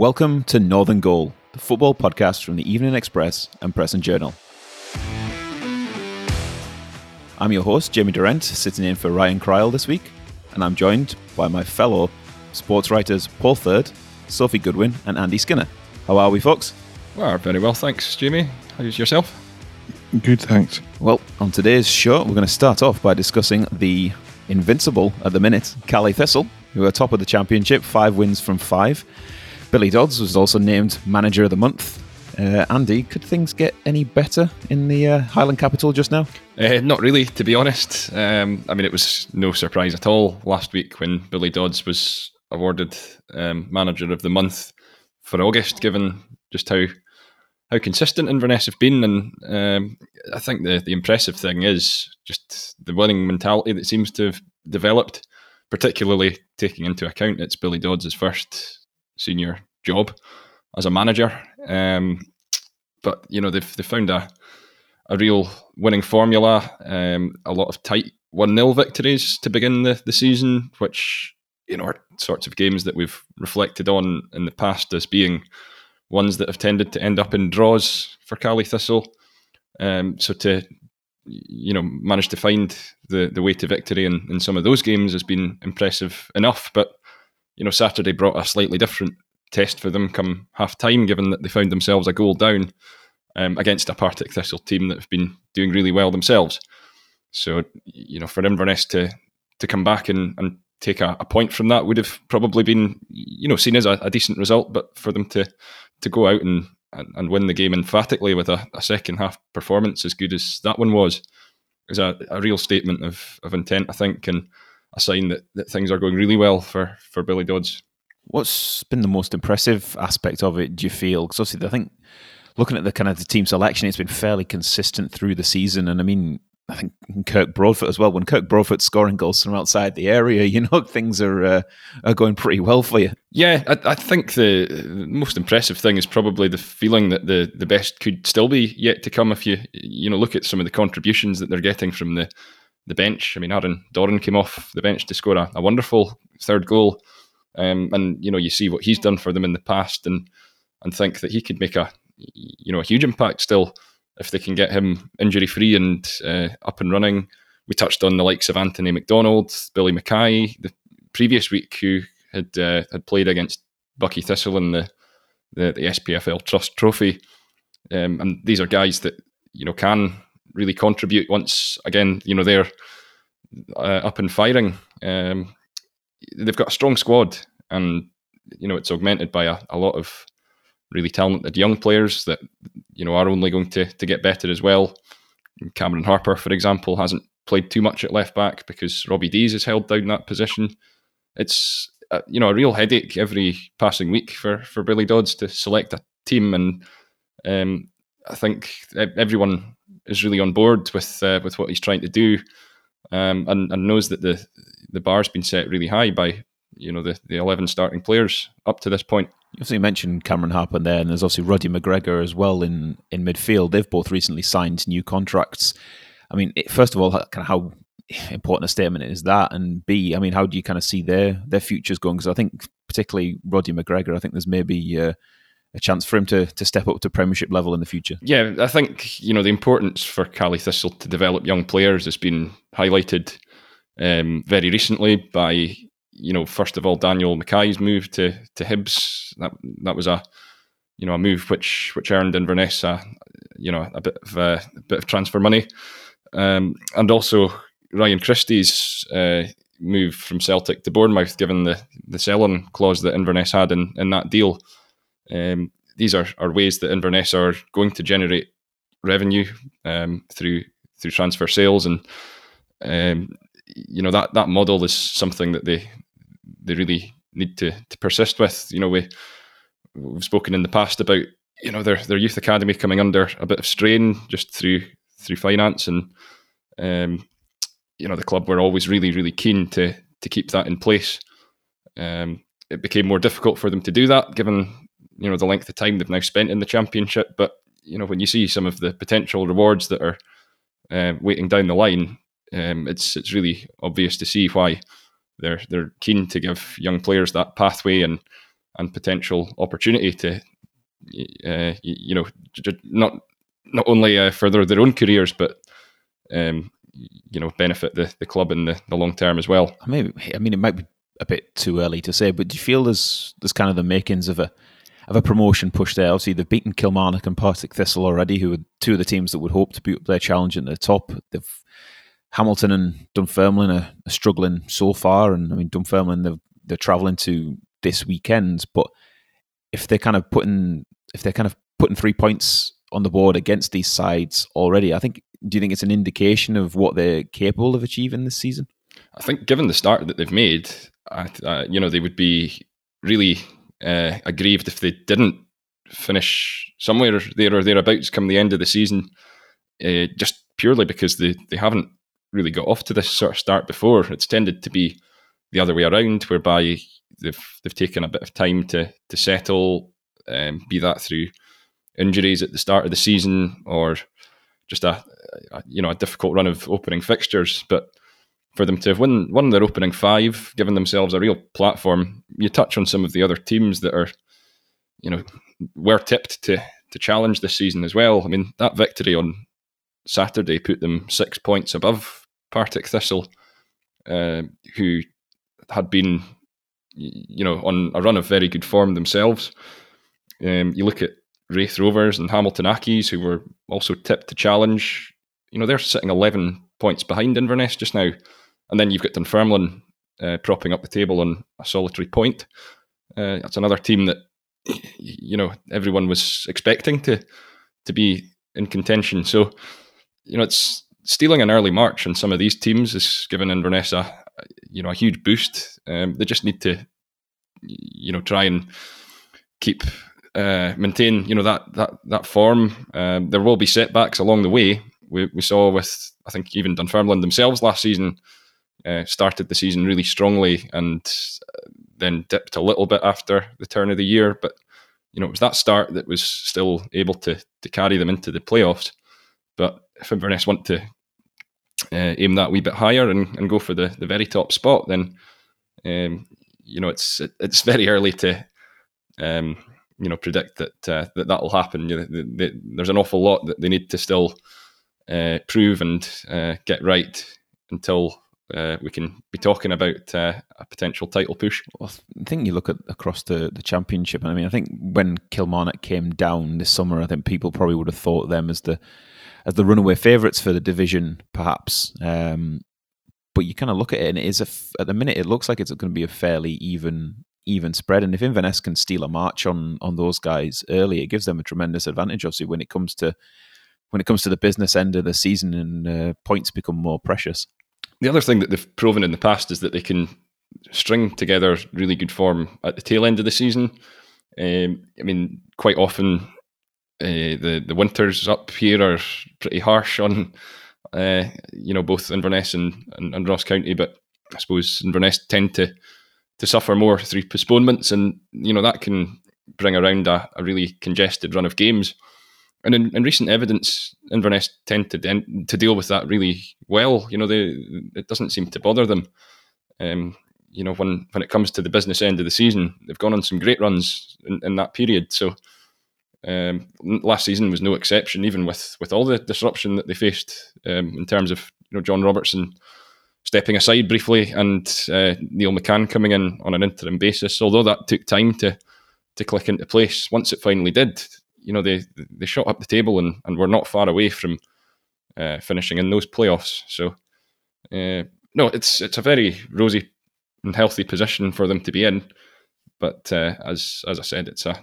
Welcome to Northern Goal, the football podcast from the Evening Express and Press and Journal. I'm your host, Jamie Durent, sitting in for Ryan Cryle this week, and I'm joined by my fellow sports writers Paul Third, Sophie Goodwin, and Andy Skinner. How are we, folks? Well, very well, thanks, Jamie. How's yourself? Good, thanks. Well, on today's show, we're going to start off by discussing the invincible at the minute Caley Thistle, who are top of the championship, five wins from five. Billy Dodds was also named Manager of the Month. Uh, Andy, could things get any better in the uh, Highland capital just now? Uh, not really, to be honest. Um, I mean, it was no surprise at all last week when Billy Dodds was awarded um, Manager of the Month for August, given just how how consistent Inverness have been. And um, I think the, the impressive thing is just the winning mentality that seems to have developed, particularly taking into account it's Billy Dodds' first senior job as a manager. Um, but you know they've they found a a real winning formula. Um, a lot of tight one 0 victories to begin the, the season, which you know are sorts of games that we've reflected on in the past as being ones that have tended to end up in draws for Caley Thistle. Um, so to you know manage to find the the way to victory in, in some of those games has been impressive enough. But you know, Saturday brought a slightly different test for them come half time, given that they found themselves a goal down um, against a Partick Thistle team that have been doing really well themselves. So, you know, for Inverness to to come back and, and take a, a point from that would have probably been, you know, seen as a, a, decent result. But for them to to go out and, and, and win the game emphatically with a, a, second half performance as good as that one was, is a, a real statement of, of intent, I think, and a sign that, that things are going really well for, for Billy Dodds. What's been the most impressive aspect of it, do you feel? Because obviously, I think looking at the kind of the team selection, it's been fairly consistent through the season. And I mean, I think Kirk Broadfoot as well. When Kirk Broadfoot's scoring goals from outside the area, you know things are uh, are going pretty well for you. Yeah, I, I, think the most impressive thing is probably the feeling that the the best could still be yet to come. If you you know look at some of the contributions that they're getting from the the bench. I mean, Aaron Doran came off the bench to score a, a wonderful third goal, um, and you know you see what he's done for them in the past, and and think that he could make a you know a huge impact still if they can get him injury free and uh, up and running. We touched on the likes of Anthony McDonald, Billy Mackay the previous week, who had uh, had played against Buckie Thistle in the the, the SPFL Trust Trophy, um, and these are guys that you know can really contribute once again. You know they're uh, up and firing. Um, they've got a strong squad, and you know it's augmented by a, a lot of really talented young players that you know are only going to to get better as well. Cameron Harper, for example, hasn't played too much at left back because Robbie Deas has held down that position. It's a, you know a real headache every passing week for for Billy Dodds to select a team, and um, I think everyone is really on board with uh, with what he's trying to do, um, and, and knows that the the bar's been set really high by you know the, the eleven starting players up to this point. You obviously mentioned Cameron Harper there, and there's obviously Roddy McGregor as well in in midfield. They've both recently signed new contracts. I mean, first of all, kind of how important a statement is that, and B, I mean, how do you kind of see their their futures going? Because I think particularly Roddy McGregor, I think there's maybe uh, a chance for him to to step up to Premiership level in the future. Yeah, I think you know the importance for Caley Thistle to develop young players has been highlighted um, very recently by you know first of all Daniel Mackay's move to to Hibs. That that was a you know a move which which earned Inverness a you know a bit of uh, a bit of transfer money, um, and also Ryan Christie's. Uh, move from Celtic to Bournemouth, given the, the selling clause that Inverness had in, in that deal. Um, these are, are ways that Inverness are going to generate revenue um, through through transfer sales, and um, you know that that model is something that they they really need to to persist with. You know, we we've spoken in the past about you know their their youth academy coming under a bit of strain just through through finance, and um, you know the club were always really really keen to to keep that in place. Um, it became more difficult for them to do that given you know the length of time they've now spent in the championship. But you know when you see some of the potential rewards that are uh, waiting down the line, um, it's it's really obvious to see why they're they're keen to give young players that pathway and and potential opportunity to, uh, you know, not not only uh, further their own careers, but um, you know, benefit the, the club in the, the long term as well. Maybe I mean it might be a bit too early to say, but do you feel there's there's kind of the makings of a of a promotion push there? Obviously, they've beaten Kilmarnock and Partick Thistle already, who are two of the teams that would hope to up their challenge at the top. They've Hamilton and Dunfermline are, are, struggling so far, and I mean Dunfermline they're, they're travelling to this weekend, but if they're kind of putting if they're kind of putting three points on the board against these sides already, I think. Do you think it's an indication of what they're capable of achieving this season? I think, given the start that they've made, uh, you know, they would be really uh, aggrieved if they didn't finish somewhere there or thereabouts come the end of the season, uh, just purely because they, they haven't really got off to this sort of start before. It's tended to be the other way around, whereby they've they've taken a bit of time to to settle, um, be that through injuries at the start of the season or just a, a, you know a difficult run of opening fixtures. But for them to have won won their opening five, given themselves a real platform, you touch on some of the other teams that are you know were tipped to to challenge this season as well. I mean that victory on Saturday put them six points above Partick Thistle, uh, who had been you know on a run of very good form themselves. Um, you look at Raith Rovers and Hamilton Accies, who were also tipped to challenge. You know, they're sitting 11 points behind Inverness just now. And then you've got Dunfermline uh, propping up the table on a solitary point. Uh, that's another team that, you know, everyone was expecting to to be in contention. So, you know, it's stealing an early march on some of these teams has given Inverness a, you know, a huge boost. Um, they just need to, you know, try and keep uh, maintain you know that that that form. Um, there will be setbacks along the way. We, we saw with I think even Dunfermline themselves last season uh, started the season really strongly and uh, then dipped a little bit after the turn of the year. But you know it was that start that was still able to to carry them into the playoffs. But if Inverness want to uh, aim that wee bit higher and, and go for the, the very top spot, then um, you know it's it, it's very early to um, you know predict that uh, that that will happen. You know, the, the, there's an awful lot that they need to still uh, prove and uh, get right until uh, we can be talking about uh, a potential title push. Well, I think you look at across the, the championship, and I mean, I think when Kilmarnock came down this summer, I think people probably would have thought them as the as the runaway favourites for the division, perhaps. Um, but you kind of look at it, and it is at the minute it looks like it's going to be a fairly even even spread. And if Inverness can steal a march on on those guys early, it gives them a tremendous advantage. Obviously, when it comes to when it comes to the business end of the season and uh, points become more precious. The other thing that they've proven in the past is that they can string together really good form at the tail end of the season. Um, I mean, quite often uh, the the winters up here are pretty harsh on uh, you know both Inverness and, and, and Ross County, but I suppose Inverness tend to to suffer more through postponements, and you know that can bring around a, a really congested run of games. And in, in, recent evidence, Inverness tend to to deal with that really well. You know, they, it doesn't seem to bother them. Um, you know, when when it comes to the business end of the season, they've gone on some great runs in, in that period. So um, last season was no exception, even with with all the disruption that they faced um, in terms of you know John Robertson stepping aside briefly and uh, Neil McCann coming in on an interim basis. Although that took time to to click into place, once it finally did, you know they they shot up the table and and were not far away from uh, finishing in those playoffs. So uh, no, it's it's a very rosy and healthy position for them to be in. But uh, as as I said, it's a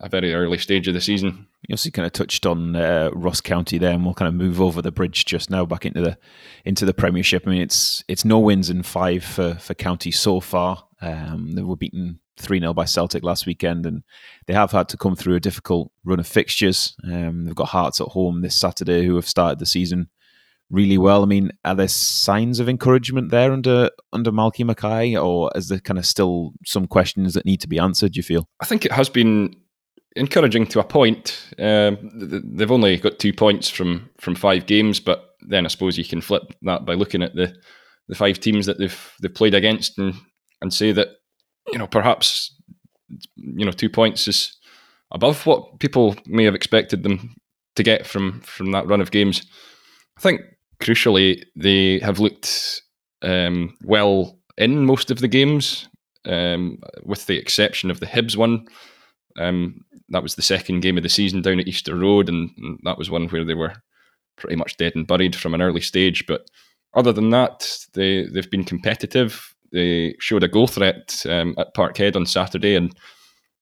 a very early stage of the season. You also kind of touched on uh, Ross County there, and we'll kind of move over the bridge just now back into the into the Premiership. I mean, it's it's no wins in five for for County so far. Um, they were beaten three 0 by Celtic last weekend, and they have had to come through a difficult run of fixtures. Um, they've got Hearts at home this Saturday, who have started the season really well. I mean, are there signs of encouragement there under under Malky Mackay, or is there kind of still some questions that need to be answered? You feel? I think it has been encouraging to a point. Um, they've only got two points from from five games, but then I suppose you can flip that by looking at the the five teams that they've they've played against and and say that you know perhaps you know, two points is above what people may have expected them to get from from that run of games. I think crucially they have looked um, well in most of the games, um, with the exception of the Hibs one. Um, that was the second game of the season down at Easter Road, and, and, that was one where they were pretty much dead and buried from an early stage. But other than that, they they've been competitive. They showed a goal threat um, at Parkhead on Saturday, and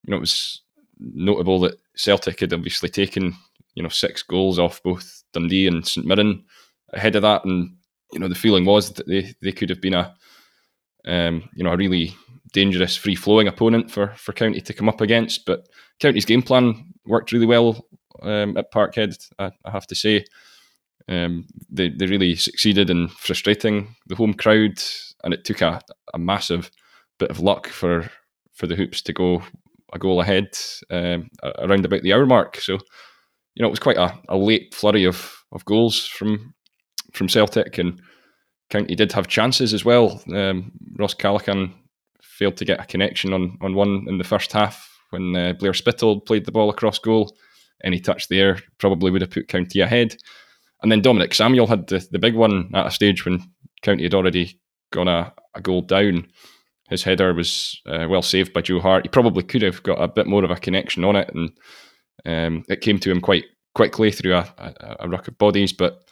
you know it was notable that Celtic had obviously taken you know six goals off both Dundee and St Mirren ahead of that, and you know the feeling was that they they could have been a um, you know a really dangerous free flowing opponent for for County to come up against, but County's game plan worked really well um, at Parkhead. I, I, have to say, um, they they really succeeded in frustrating the home crowd, and it took a, a massive bit of luck for for the hoops to go a goal ahead um, around about the hour mark. So, you know, it was quite a, a late flurry of, of goals from from Celtic, and County did have chances as well. Um, Ross Callaghan failed to get a connection on on one in the first half when uh, Blair Spittal played the ball across goal. Any touch there probably would have put County ahead. And then Dominic Samuel had the, the big one at a stage when County had already gone a, a goal down his header was uh, well saved by Joe Hart. He probably could have got a bit more of a connection on it, and um, it came to him quite quickly through a, a, a ruck of bodies. But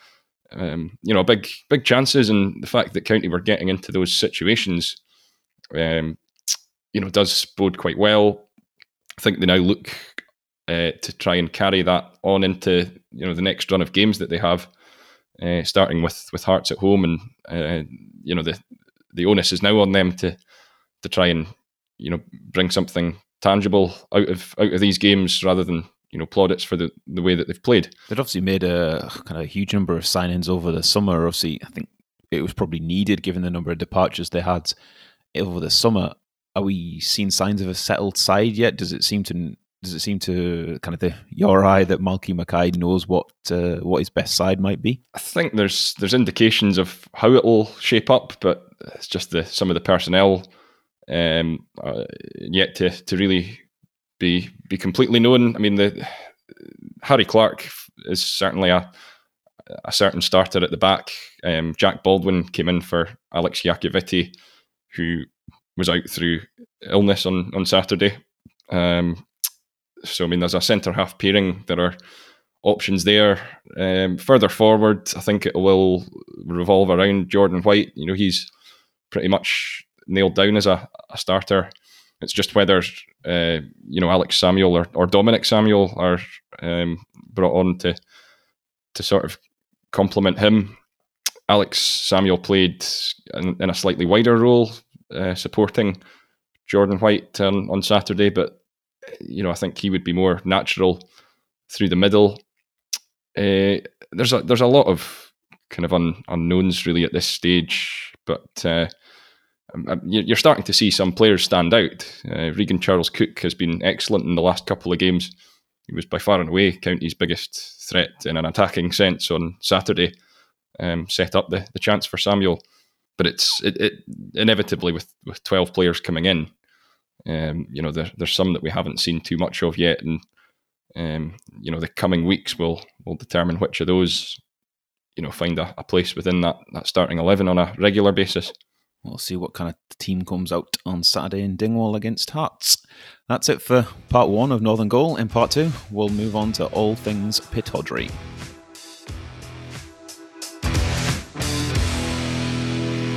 um, you know, big big chances, and the fact that County were getting into those situations, um, you know, does bode quite well. I think they now look uh, to try and carry that on into you know the next run of games that they have, uh, starting with with Hearts at home, and uh, you know the the onus is now on them to to try and you know bring something tangible out of out of these games rather than you know plaudits for the, the way that they've played. They'd obviously made a kind of huge number of signings over the summer. Obviously, I think it was probably needed given the number of departures they had over the summer. Are we seeing signs of a settled side yet? Does it seem to does it seem to kind of the your eye that Malky Mackay knows what uh, what his best side might be? I think there's there's indications of how it will shape up, but it's just the some of the personnel um, uh, yet to to really be be completely known. I mean, the Harry Clark is certainly a a certain starter at the back. Um, Jack Baldwin came in for Alex Iacovitti, who was out through illness on on Saturday. Um, so I mean, there's a centre half pairing. There are options there. Um, further forward, I think it will revolve around Jordan White. You know, he's pretty much nailed down as a, a starter. It's just whether uh, you know Alex Samuel or, or Dominic Samuel are um, brought on to to sort of complement him. Alex Samuel played in, in a slightly wider role, uh, supporting Jordan White on, on Saturday, but you know I think he would be more natural through the middle. Uh, there's a there's a lot of kind of un, unknowns really at this stage, but uh, you're starting to see some players stand out. Uh, Regan Charles Cook has been excellent in the last couple of games. He was by far and away County's biggest threat in an attacking sense on Saturday. Um, set up the, the chance for Samuel, but it's it, it inevitably with with twelve players coming in. Um, you know, there, there's some that we haven't seen too much of yet, and um, you know, the coming weeks will will determine which of those you know find a, a place within that that starting eleven on a regular basis. We'll see what kind of team comes out on Saturday in Dingwall against Hearts. That's it for part one of Northern Goal. In part two, we'll move on to all things Pittodrie.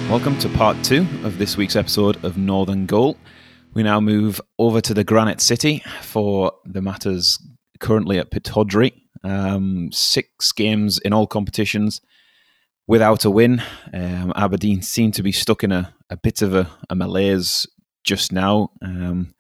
Welcome to part two of this week's episode of Northern Goal. We now move over to the Granite City for the matters currently at Pittodrie. Um, six games in all competitions without a win. Um, Aberdeen seem to be stuck in a, a bit of a, a malaise just now. Um,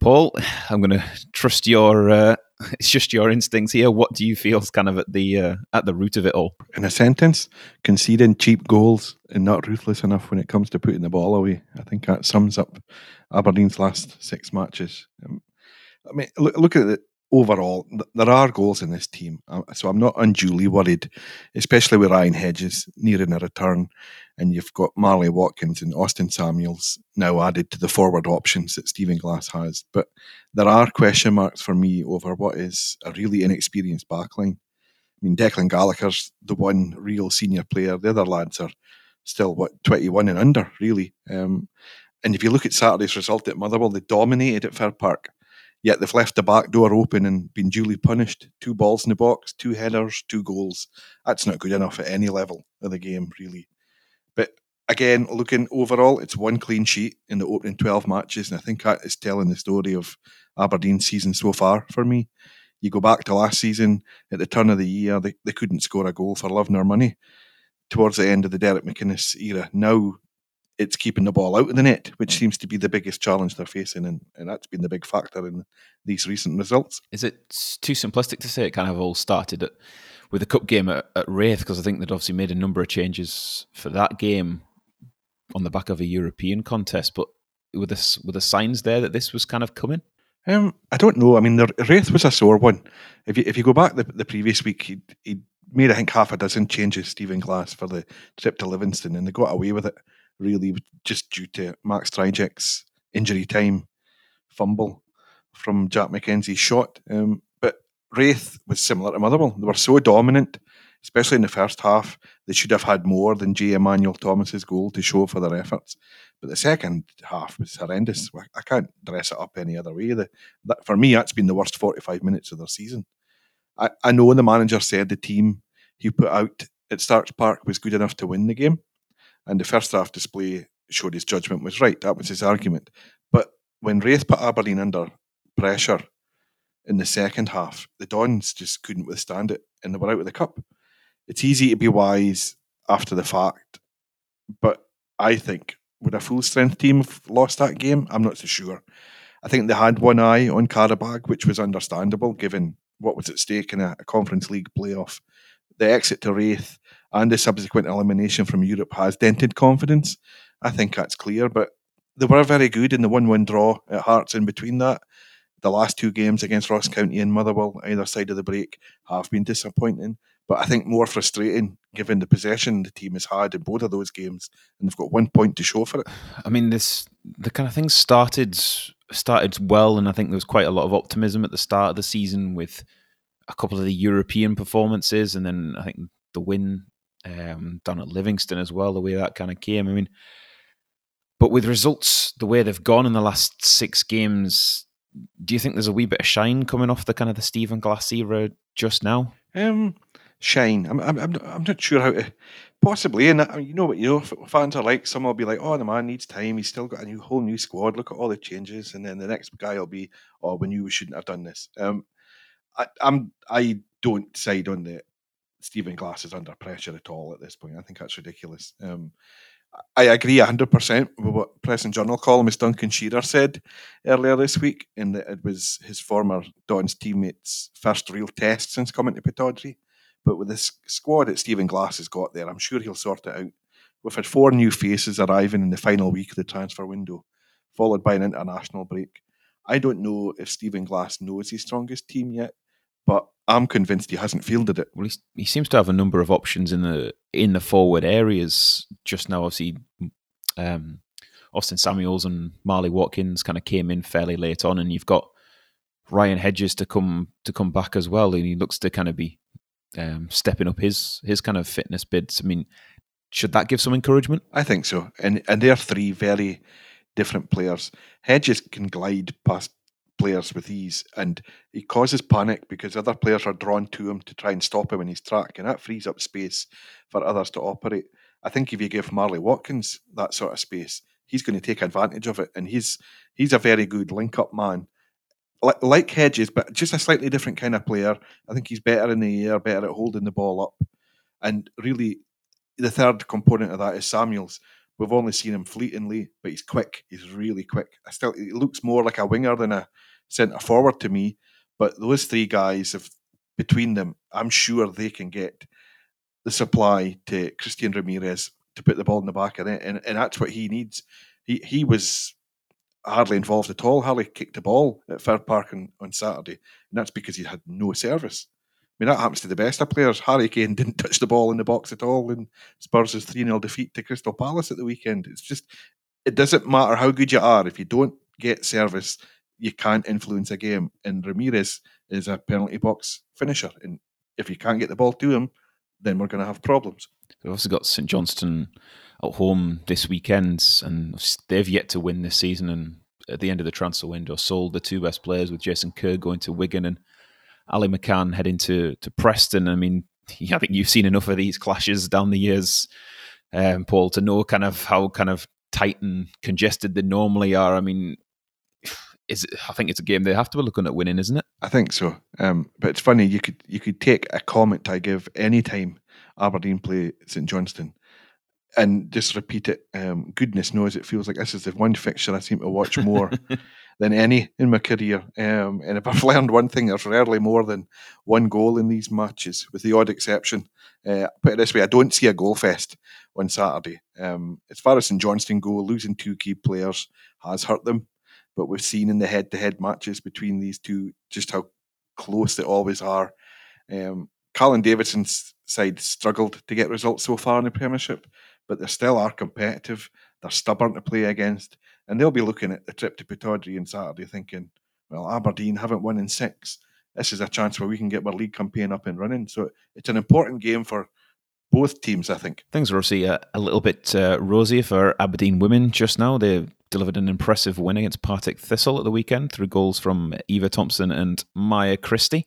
Paul, I'm going to trust your. Uh, it's just your instincts here. What do you feel is kind of at the uh, at the root of it all? In a sentence, conceding cheap goals and not ruthless enough when it comes to putting the ball away. I think that sums up Aberdeen's last six matches. Um, I mean, look, look at it. overall, there are goals in this team, uh, so I'm not unduly worried, especially with Ryan Hedges nearing a return, and you've got Marley Watkins and Austin Samuels now added to the forward options that Stephen Glass has. But there are question marks for me over what is a really inexperienced backline. I mean, Declan Gallagher's the one real senior player. The other lads are still what 21 and under, really. Um, and if you look at Saturday's result at Motherwell, they dominated at Fir Park. Yet they've left the back door open and been duly punished. Two balls in the box, two headers, two goals. That's not good enough at any level of the game, really. But again, looking overall, it's one clean sheet in the opening 12 matches. And I think that is telling the story of Aberdeen's season so far for me. You go back to last season, at the turn of the year, they, they couldn't score a goal for love nor money. Towards the end of the Derek McInnes era, now it's keeping the ball out of the net, which seems to be the biggest challenge they're facing, and, and that's been the big factor in these recent results. Is it too simplistic to say it kind of all started at, with the cup game at, at Raith? Because I think they'd obviously made a number of changes for that game on the back of a European contest, but were this were the signs there that this was kind of coming? Um, I don't know. I mean, the Raith was a sore one. If you if you go back the, the previous week, he he made I think half a dozen changes, Stephen Glass, for the trip to Livingston, and they got away with it really just due to Max Stryjek's injury time fumble from Jack McKenzie's shot. Um, but Raith was similar to Motherwell. They were so dominant, especially in the first half. They should have had more than Jay Emmanuel Thomas's goal to show for their efforts. But the second half was horrendous. I can't dress it up any other way. The, that, for me, that's been the worst 45 minutes of their season. I, I know the manager said the team he put out at Starks Park was good enough to win the game. And the first half display showed his judgment was right. That was his argument. But when Raith put Aberdeen under pressure in the second half, the Dons just couldn't withstand it and they were out of the cup. It's easy to be wise after the fact, but I think would a full strength team have lost that game? I'm not so sure. I think they had one eye on Qarabag, which was understandable given what was at stake in a, a Conference League playoff. The exit to Raith and the subsequent elimination from Europe has dented confidence. I think that's clear, but they were very good in the 1 1 draw at Hearts in between that. The last two games against Ross County and Motherwell, either side of the break, have been disappointing. But I think more frustrating given the possession the team has had in both of those games, and they've got one point to show for it. I mean, this the kind of thing started started well, and I think there was quite a lot of optimism at the start of the season with a couple of the European performances, and then I think the win um, down at Livingston as well, the way that kind of came. I mean, but with results the way they've gone in the last six games, do you think there's a wee bit of shine coming off the kind of the Stephen Glass era just now? Um, shine. I'm, I'm, I'm not sure how to. Possibly, and you know what you know fans are like. Some will be like, "Oh, the man needs time. He's still got a new whole new squad. Look at all the changes." And then the next guy will be, "Oh, we knew we shouldn't have done this." Um, I, I'm I don't side on the Stephen Glass is under pressure at all at this point. I think that's ridiculous. Um, I agree 100% with what Press and Journal columnist Duncan Shearer said earlier this week, in that it was his former Don's teammates' first real test since coming to Pittodrie. But with this squad that Stephen Glass has got there, I'm sure he'll sort it out. We've had four new faces arriving in the final week of the transfer window, followed by an international break. I don't know if Stephen Glass knows his strongest team yet, but I'm convinced he hasn't fielded it. Well, he seems to have a number of options in the in the forward areas just now. Obviously, um, Austin Samuels and Marley Watkins kind of came in fairly late on, and you've got Ryan Hedges to come to come back as well, and he looks to kind of be um, stepping up his his kind of fitness bids. I mean, should that give some encouragement? I think so, and and they're three very different players. Hedges can glide past players with ease, and he causes panic because other players are drawn to him to try and stop him in his track, and that frees up space for others to operate. I think if you give Marley Watkins that sort of space, he's going to take advantage of it, and he's he's a very good link-up man, like, like Hedges, but just a slightly different kind of player. I think he's better in the air, better at holding the ball up, and really, the third component of that is Samuels. We've only seen him fleetingly, but he's quick. He's really quick. I still, he looks more like a winger than a centre forward to me. But those three guys, if between them, I'm sure they can get the supply to Christian Ramirez to put the ball in the back of it, and, and that's what he needs. He he was hardly involved at all. Hardly kicked the ball at Fir Park on, on Saturday, and that's because he had no service. I mean, that happens to the best of players. Harry Kane didn't touch the ball in the box at all in Spurs' 3 0 defeat to Crystal Palace at the weekend. It's just, it doesn't matter how good you are. If you don't get service, you can't influence a game. And Ramirez is a penalty box finisher. And if you can't get the ball to him, then we're going to have problems. We've also got St Johnstone at home this weekend, and they've yet to win this season. And at the end of the transfer window, sold the two best players with Jason Kerr going to Wigan and Ali McCann heading to to Preston. I mean, I think you've seen enough of these clashes down the years, um, Paul, to know kind of how kind of tight and congested they normally are. I mean, is it, I think it's a game they have to be looking at winning, isn't it? I think so. Um, but it's funny you could you could take a comment I give any time Aberdeen play St Johnstone and just repeat it. Um, goodness knows it feels like this is the one fixture I seem to watch more than any in my career. Um, and if I've learned one thing, there's rarely more than one goal in these matches, with the odd exception. Uh, put it this way, I don't see a goal fest on Saturday. Um, as far as St Johnstone go, losing two key players has hurt them, but we've seen in the head-to-head matches between these two just how close they always are. Um, Callum Davidson's side struggled to get results so far in the Premiership, but they still are competitive. They're stubborn to play against, and they'll be looking at the trip to Pittodrie on Saturday thinking, well, Aberdeen haven't won in six. This is a chance where we can get our league campaign up and running. So it's an important game for both teams, I think. Things are obviously a, a little bit uh, rosy for Aberdeen women just now. They delivered an impressive win against Partick Thistle at the weekend through goals from Eva Thompson and Maya Christie.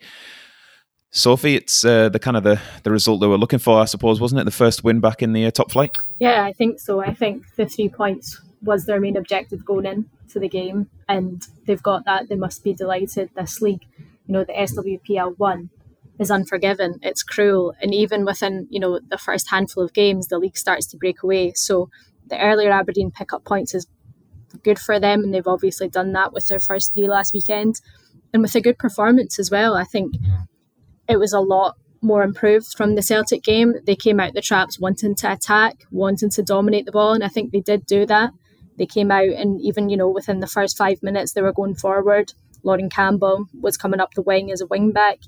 Sophie, it's uh, the kind of the, the result they were looking for, I suppose, wasn't it? The first win back in the uh, top flight. Yeah, I think so. I think the three points was their main objective going into the game, and they've got that. They must be delighted. This league, you know, the SWPL one is unforgiving. It's cruel, and even within you know the first handful of games, the league starts to break away. So the earlier Aberdeen pick up points is good for them, and they've obviously done that with their first three last weekend, and with a good performance as well. I think it was a lot more improved from the Celtic game. They came out the traps wanting to attack, wanting to dominate the ball, and I think they did do that. They came out and even, you know, within the first five minutes they were going forward. Lauren Campbell was coming up the wing as a wing back.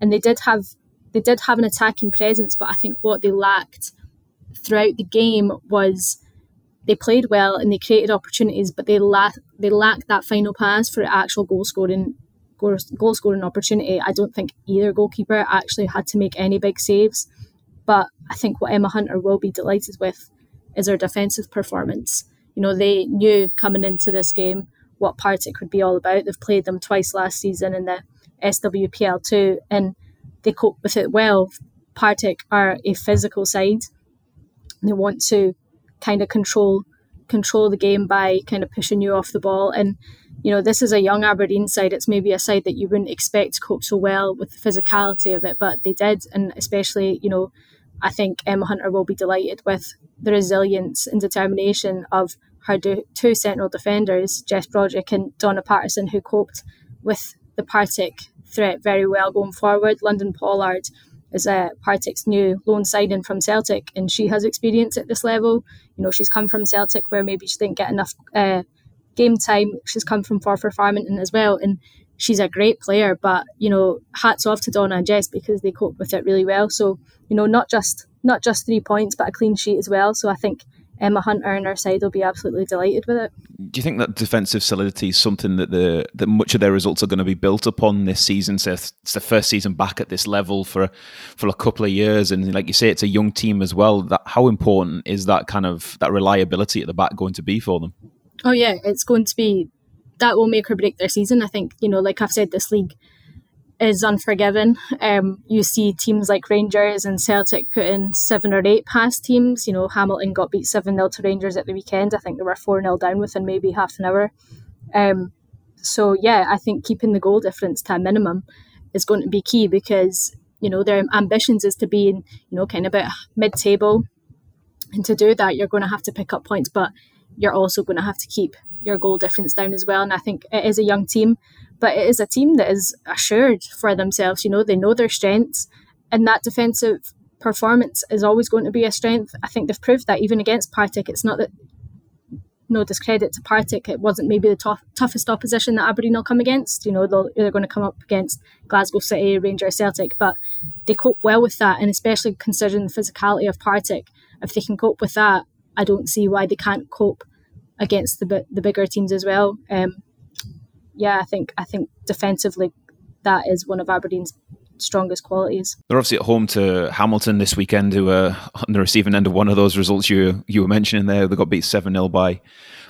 And they did have they did have an attacking presence, but I think what they lacked throughout the game was they played well and they created opportunities, but they lacked they lacked that final pass for actual goal scoring goal scoring opportunity. I don't think either goalkeeper actually had to make any big saves. But I think what Emma Hunter will be delighted with is her defensive performance. You know, they knew coming into this game what Partick would be all about. They've played them twice last season in the SWPL too, and they cope with it well. Partick are a physical side. They want to kind of control control the game by kind of pushing you off the ball and you know, this is a young Aberdeen side. It's maybe a side that you wouldn't expect to cope so well with the physicality of it, but they did. And especially, you know, I think Emma Hunter will be delighted with the resilience and determination of her two central defenders, Jess Broderick and Donna Patterson, who coped with the Partick threat very well going forward. London Pollard is a Partick's new loan signing from Celtic, and she has experience at this level. You know, she's come from Celtic where maybe she didn't get enough uh, game time. She's come from Forfar Farmington as well, and she's a great player. But you know, hats off to Donna and Jess because they cope with it really well. So you know, not just not just three points, but a clean sheet as well. So I think Emma Hunter and her side will be absolutely delighted with it. Do you think that defensive solidity is something that the that much of their results are going to be built upon this season? So it's the first season back at this level for for a couple of years, and like you say, it's a young team as well. That how important is that kind of that reliability at the back going to be for them? Oh yeah, it's going to be that will make or break their season. I think you know, like I've said, this league is unforgiving. Um, you see teams like Rangers and Celtic putting seven or eight past teams. You know, Hamilton got beat seven 0 to Rangers at the weekend. I think they were four 0 down within maybe half an hour. Um, so yeah, I think keeping the goal difference to a minimum is going to be key because you know their ambitions is to be in you know kind of about mid table, and to do that you're going to have to pick up points, but you're also going to have to keep your goal difference down as well. And I think it is a young team, but it is a team that is assured for themselves. You know, they know their strengths, and that defensive performance is always going to be a strength. I think they've proved that even against Partick. It's not that no discredit to Partick, it wasn't maybe the tough, toughest opposition that Aberdeen will come against. You know, they're going to come up against Glasgow City, Rangers, Celtic, but they cope well with that, and especially considering the physicality of Partick, if they can cope with that, I don't see why they can't cope against the the bigger teams as well. Um, yeah, I think I think defensively, that is one of Aberdeen's strongest qualities. They're obviously at home to Hamilton this weekend, who are on the receiving end of one of those results you you were mentioning there. They got beat seven 0 by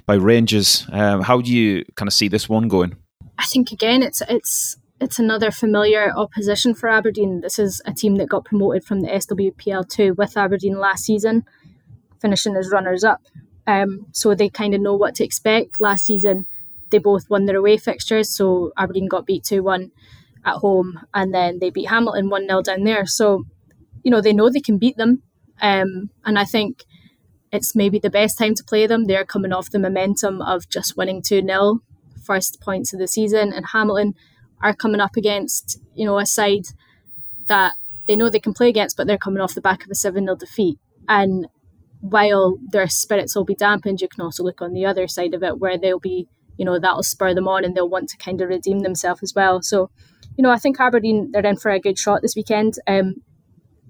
by Rangers. Um, how do you kind of see this one going? I think again, it's it's it's another familiar opposition for Aberdeen. This is a team that got promoted from the SWPL two with Aberdeen last season, finishing as runners up. Um, so they kind of know what to expect. Last season, they both won their away fixtures, so Aberdeen got beat two one at home, and then they beat Hamilton 1 0 down there. So, you know, they know they can beat them. Um, and I think it's maybe the best time to play them. They're coming off the momentum of just winning 2 0, first points of the season, and Hamilton are coming up against, you know, a side that they know they can play against, but they're coming off the back of a 7 0 defeat. And while their spirits will be dampened, you can also look on the other side of it where they'll be, you know, that'll spur them on and they'll want to kind of redeem themselves as well. So you know, I think Aberdeen they're in for a good shot this weekend. Um,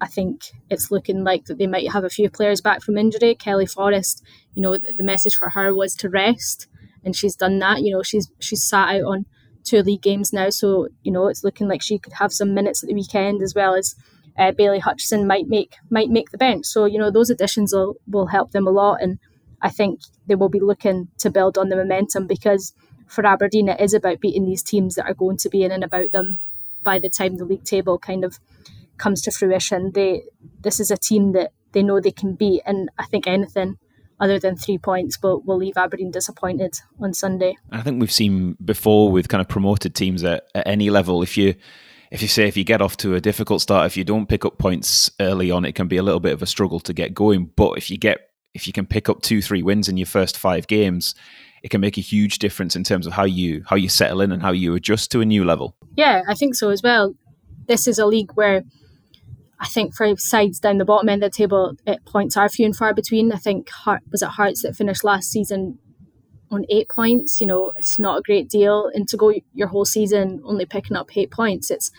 I think it's looking like that they might have a few players back from injury. Kelly Forrest, you know, the, message for her was to rest, and she's done that. You know, she's she's sat out on two league games now, so you know it's looking like she could have some minutes at the weekend as well as uh, Bayley Hutchison might make might make the bench. So you know those additions will will help them a lot, and I think they will be looking to build on the momentum because for Aberdeen, it is about beating these teams that are going to be in and about them by the time the league table kind of comes to fruition. They this is a team that they know they can beat, and I think anything other than three points will will leave Aberdeen disappointed on Sunday. I think we've seen before with kind of promoted teams at, at any level if you if you say if you get off to a difficult start, if you don't pick up points early on, it can be a little bit of a struggle to get going. But if you get if you can pick up two, three wins in your first five games, it can make a huge difference in terms of how you how you settle in and how you adjust to a new level. Yeah, I think so as well. This is a league where I think for sides down the bottom end of the table, it points are few and far between. I think was it Hearts that finished last season on eight points. You know, it's not a great deal, and to go your whole season only picking up eight points, it's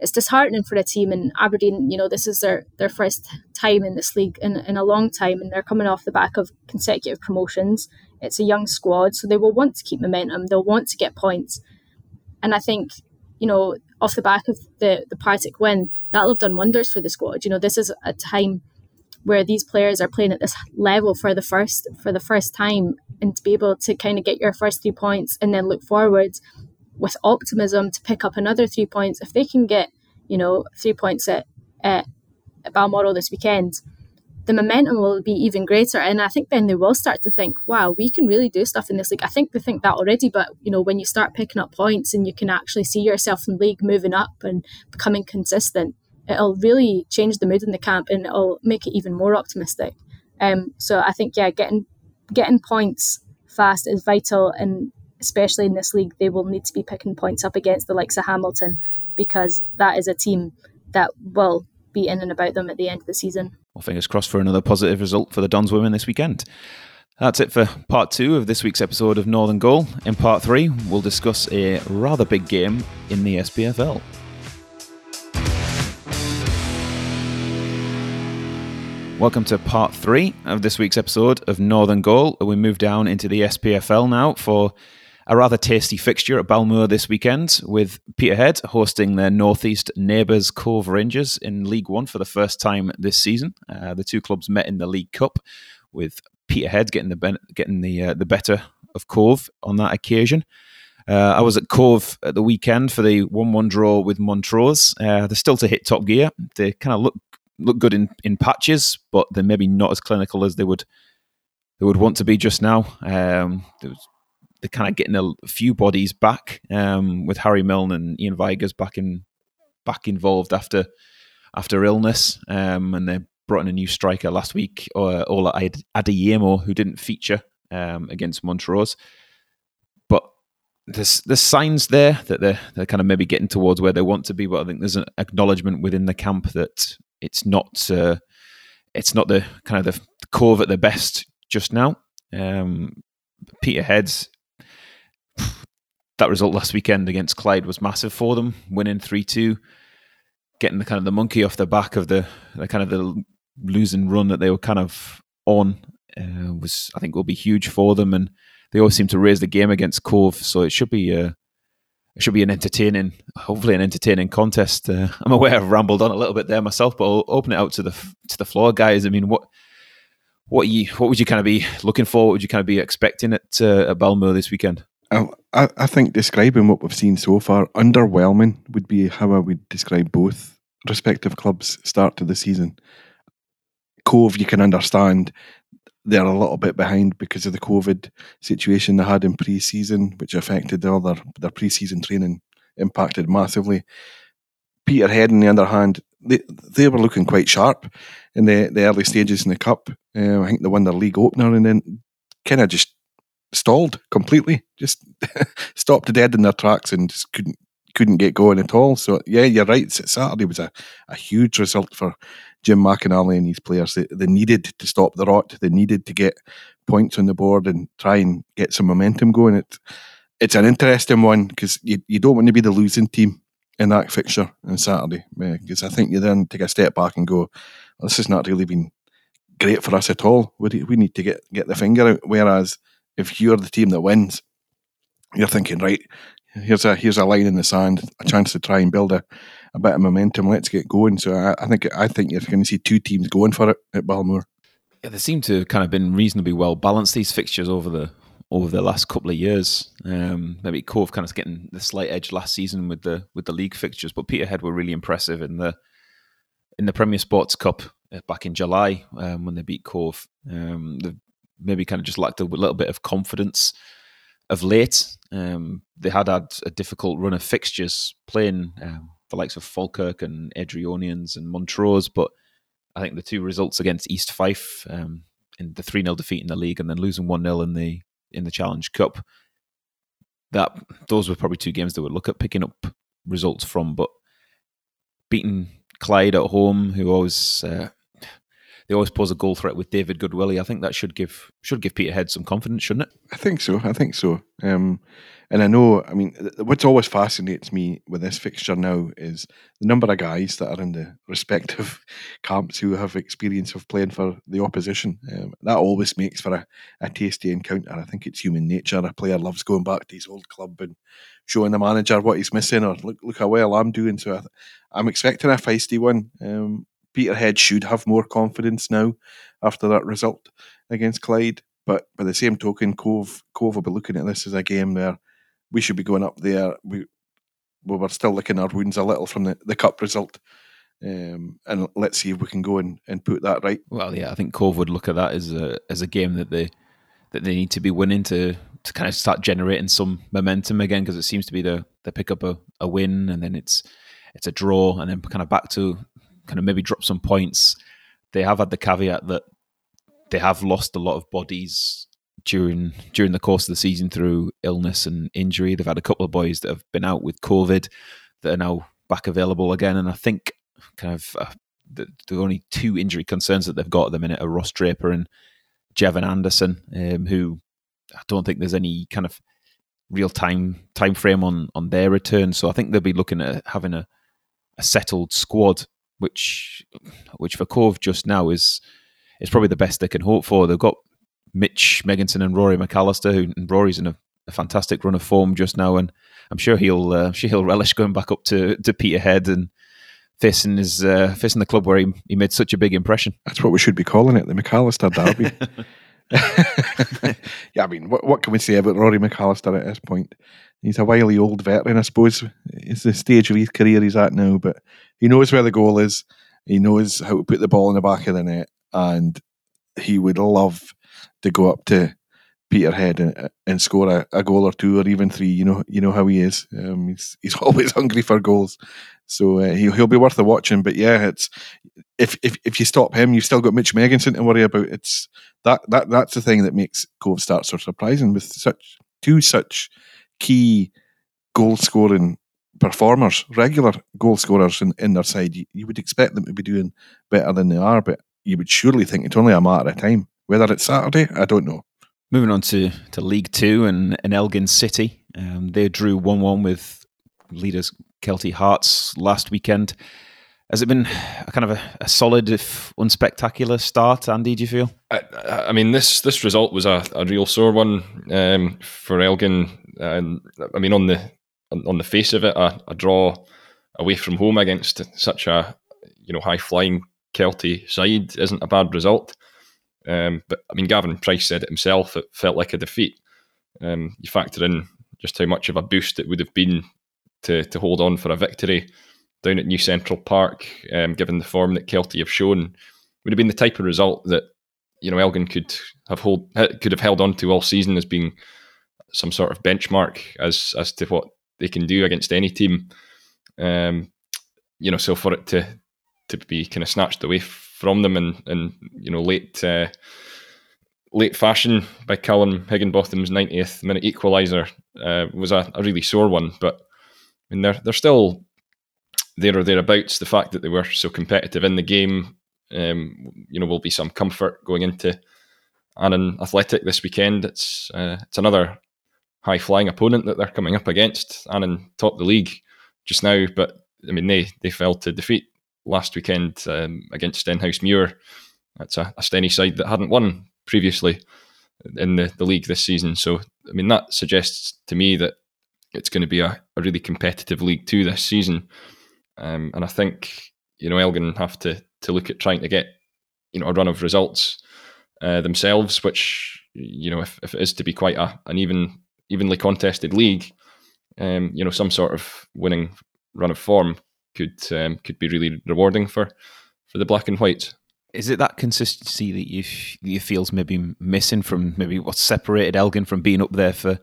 it's disheartening for a team. And Aberdeen, you know, this is their their first time in this league in in a long time, and they're coming off the back of consecutive promotions. It's a young squad, so they will want to keep momentum. They'll want to get points. And I think, you know, off the back of the, the Partick win, that'll have done wonders for the squad. You know, this is a time where these players are playing at this level for the first for the first time and to be able to kind of get your first three points and then look forward with optimism to pick up another three points if they can get you know three points at, at, at Balmoral this weekend the momentum will be even greater. And I think then they will start to think, wow, we can really do stuff in this league. I think they think that already, but you know, when you start picking up points and you can actually see yourself in the league moving up and becoming consistent, it'll really change the mood in the camp and it'll make it even more optimistic. Um, so I think yeah, getting getting points fast is vital and especially in this league, they will need to be picking points up against the likes of Hamilton because that is a team that will be in and about them at the end of the season. Well, fingers crossed for another positive result for the Dons women this weekend. That's it for part two of this week's episode of Northern Goal. In part three, we'll discuss a rather big game in the SPFL. Welcome to part three of this week's episode of Northern Goal. We move down into the SPFL now for a rather tasty fixture at Balmoor this weekend, with Peterhead hosting their northeast neighbours Cove Rangers in League One for the first time this season. Uh, the two clubs met in the League Cup, with Peterhead getting the ben- getting the uh, the better of Cove on that occasion. Uh, I was at Cove at the weekend for the one-one draw with Montrose. Uh, they're still to hit top gear. They kind of look look good in, in patches, but they're maybe not as clinical as they would they would want to be just now. Um, they're kind of getting a few bodies back um, with Harry Milne and Ian Vigurs back in back involved after after illness, um, and they brought in a new striker last week, uh, Ola Adeyemo, who didn't feature um, against Montrose. But there's there's signs there that they're they're kind of maybe getting towards where they want to be, but I think there's an acknowledgement within the camp that it's not uh, it's not the kind of the cove at the best just now. Um, Peterhead's that result last weekend against Clyde was massive for them, winning three two, getting the kind of the monkey off the back of the, the kind of the losing run that they were kind of on uh, was I think will be huge for them, and they always seem to raise the game against Cove, so it should be. Uh, it should be an entertaining, hopefully an entertaining contest. Uh, I'm aware I've rambled on a little bit there myself, but I'll open it out to the to the floor, guys. I mean, what what you what would you kind of be looking for? What would you kind of be expecting at uh, at Balmoor this weekend? I, I think describing what we've seen so far, underwhelming would be how I would describe both respective clubs' start to the season. Cove, you can understand they're a little bit behind because of the COVID situation they had in pre-season, which affected all their, their pre-season training, impacted massively. Peterhead, on the other hand, they they were looking quite sharp in the, the early stages in the cup. Uh, I think they won their league opener and then kind of just stalled completely, just stopped dead in their tracks and just couldn't couldn't get going at all. So yeah, you're right. Saturday was a, a huge result for Jim McInally and his players. They, they needed to stop the rot. They needed to get points on the board and try and get some momentum going. It, it's an interesting one because you, you don't want to be the losing team in that fixture on Saturday eh, because I think you then take a step back and go, this has not really been great for us at all. We, we need to get, get the finger out. Whereas if you're the team that wins, you're thinking, right, here's a here's a line in the sand, a chance to try and build a, a bit of momentum. Let's get going. So I, I think I think you're going to see two teams going for it at Balmoor. Yeah, they seem to have kind of been reasonably well balanced these fixtures over the over the last couple of years. Um, maybe Cove kind of getting the slight edge last season with the with the league fixtures, but Peterhead were really impressive in the in the Premier Sports Cup uh, back in July um, when they beat Cove. Um, they maybe kind of just lacked a little bit of confidence of late. Um, they had had a difficult run of fixtures playing um, the likes of Falkirk and Airdrieonians and Montrose, but I think the two results against East Fife um, in the 3 0 defeat in the league and then losing 1 0 in the in the Challenge Cup, that those were probably two games they would look at picking up results from. But beating Clyde at home, who always uh, they always pose a goal threat with David Goodwillie. I think that should give should give Peterhead some confidence, shouldn't it? I think so. I think so. Um, and I know. I mean, what's always fascinates me with this fixture now is the number of guys that are in the respective camps who have experience of playing for the opposition. Um, that always makes for a, a tasty encounter. I think it's human nature. A player loves going back to his old club and showing the manager what he's missing, or look look how well I'm doing. So I, am expecting a feisty one. Um, Peterhead should have more confidence now after that result against Clyde. But by the same token, Cove Cove will be looking at this as a game where we should be going up there. We we were still licking our wounds a little from the, the cup result. Um, and let's see if we can go and, and put that right. Well, yeah, I think Cove would look at that as a as a game that they that they need to be winning to to kind of start generating some momentum again because it seems to be the they pick up a, a win and then it's it's a draw and then kind of back to kind of maybe drop some points. They have had the caveat that they have lost a lot of bodies during during the course of the season through illness and injury. They've had a couple of boys that have been out with COVID that are now back available again, and I think kind of uh, the, the, only two injury concerns that they've got at the minute are Ross Draper and Jevon Anderson, um, who I don't think there's any kind of real time time frame on on their return. So I think they'll be looking at having a, a settled squad which which for Cove just now is is probably the best they can hope for. They've got Mitch Megginson and Rory McAllister, who, and Rory's in a, a, fantastic run of form just now, and I'm sure he'll uh, sure he'll relish going back up to to Peterhead and facing his uh, facing the club where he, he made such a big impression. That's what we should be calling it, the McAllister Derby. yeah, I mean, what, what can we say about Rory McAllister at this point? He's a wily old veteran, I suppose. It's the stage of his career he's at now, but he knows where the goal is. He knows how to put the ball in the back of the net, and he would love to go up to Peterhead and, and score a, a, goal or two or even three. You know, you know how he is. Um, he's he's always hungry for goals, so uh, he'll he'll be worth a watching. But yeah, it's if if if you stop him, you've still got Mitch Megginson to worry about. It's that that that's the thing that makes Cove start so surprising with such two such key goal scoring performers, regular goal scorers in, in their side, you, you, would expect them to be doing better than they are, but you would surely think it's only a matter of time. Whether it's Saturday, I don't know. Moving on to, to League Two and, and Elgin City. Um, they drew 1 1 with leaders Kelty Hearts last weekend. Has it been a kind of a, a, solid, if unspectacular start, Andy? Do you feel? I, I mean, this this result was a, a real sore one um, for Elgin. And I mean, on the on the face of it, a, a, draw away from home against such a you know high flying Kelty side isn't a bad result. Um, but I mean, Gavin Price said it himself. It felt like a defeat. Um, you factor in just how much of a boost it would have been to to hold on for a victory down at New Central Park, um, given the form that Kelty have shown, would have been the type of result that you know Elgin could have hold could have held on to all season as being some sort of benchmark as as to what they can do against any team. Um, you know, so for it to to be kind of snatched away from them and and you know late uh, late fashion by Kallum Higginbotham's 90th minute equaliser uh, was a, a really sore one, but I mean, they're they're still there or thereabouts. The fact that they were so competitive in the game, um, you know, will be some comfort going into Annan Athletic this weekend. It's uh, it's another high flying opponent that they're coming up against. Annan top the league just now, but I mean they they fell to defeat last weekend um, against Stenhousemuir. That's a, a Stenny side that hadn't won previously in the, the league this season. So I mean that suggests to me that it's going to be a, a really competitive League Two this season. Um, and I think you know Elgin have to to look at trying to get you know a run of results uh, themselves, which you know if, if it is to be quite a, an even evenly contested league, um, you know some sort of winning run of form could um, could be really rewarding for for the black and white. Is it that consistency that you you feels maybe missing from maybe what separated Elgin from being up there for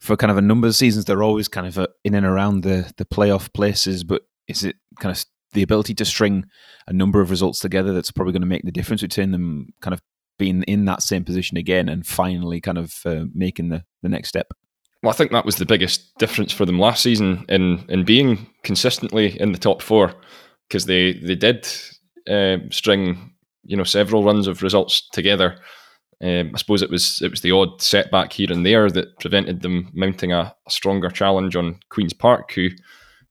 for kind of a number of seasons, they're always kind of uh, in and around the the playoff places. But is it kind of the ability to string a number of results together that's probably going to make the difference between them kind of being in that same position again and finally kind of uh, making the, the next step? Well, I think that was the biggest difference for them last season in in being consistently in the top four because they they did uh, string you know several runs of results together um, I suppose it was it was the odd setback here and there that prevented them mounting a, a stronger challenge on Queens Park, who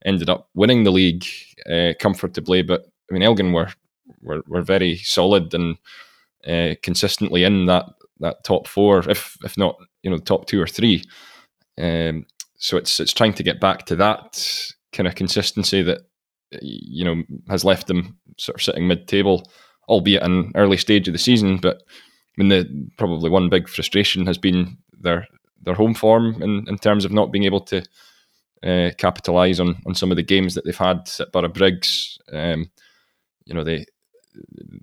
ended up winning the league uh, comfortably. But I mean, Elgin were were, were very solid and uh, consistently in that that top four, if if not you know top two or three. Um, so it's it's trying to get back to that kind of consistency that you know has left them sort of sitting mid table, albeit an early stage of the season, but I mean, the probably one big frustration has been their their home form in, in terms of not being able to uh, capitalise on on some of the games that they've had at Borough Briggs. Um, you know, they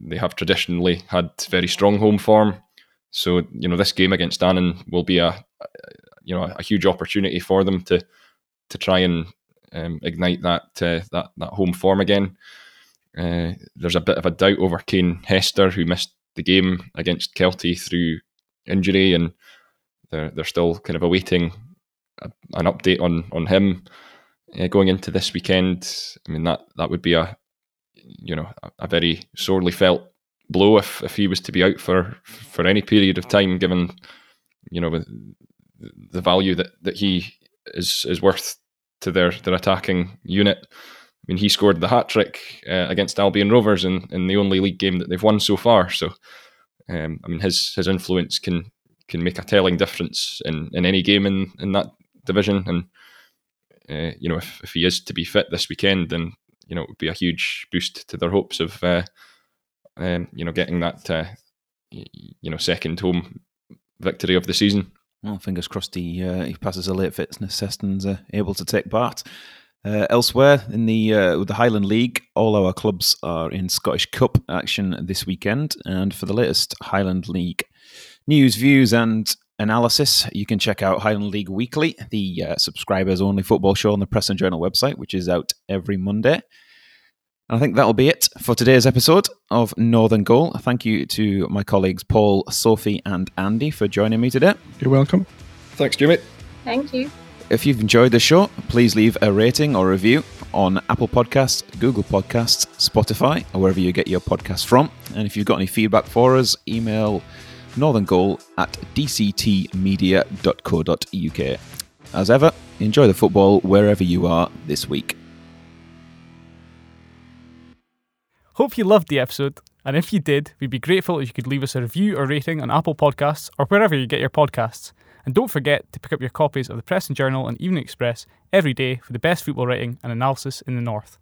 they have traditionally had very strong home form. So you know, this game against Annan will be a, a you know a huge opportunity for them to to try and um, ignite that uh, that that home form again. Uh, there's a bit of a doubt over Kane Hester, who missed the game against Kelty through injury, and they're they're still kind of awaiting a, an update on on him uh, going into this weekend. I mean that that would be a you know a, a, very sorely felt blow if if he was to be out for for any period of time, given you know the value that that he is is worth to their their attacking unit. I mean, he scored the hat trick uh, against Albion Rovers in, in the only league game that they've won so far. So, um, I mean, his his influence can can make a telling difference in, in any game in, in that division. And uh, you know, if, if he is to be fit this weekend, then you know it would be a huge boost to their hopes of uh, um, you know getting that uh, you know second home victory of the season. Well, fingers crossed he uh, he passes a late fitness test and uh, able to take part. Uh, elsewhere in the uh, with the Highland League, all our clubs are in Scottish Cup action this weekend. And for the latest Highland League news, views, and analysis, you can check out Highland League Weekly, the uh, subscribers only football show on the Press and Journal website, which is out every Monday. And I think that'll be it for today's episode of Northern Goal. Thank you to my colleagues Paul, Sophie, and Andy for joining me today. You're welcome. Thanks, Jimmy. Thank you. If you've enjoyed the show, please leave a rating or review on Apple Podcasts, Google Podcasts, Spotify, or wherever you get your podcasts from. And if you've got any feedback for us, email Northern Goal at dctmedia.co.uk. As ever, enjoy the football wherever you are this week. Hope you loved the episode, and if you did, we'd be grateful if you could leave us a review or rating on Apple Podcasts or wherever you get your podcasts. And don't forget to pick up your copies of the Press and Journal and Evening Express every day for the best football writing and analysis in the North.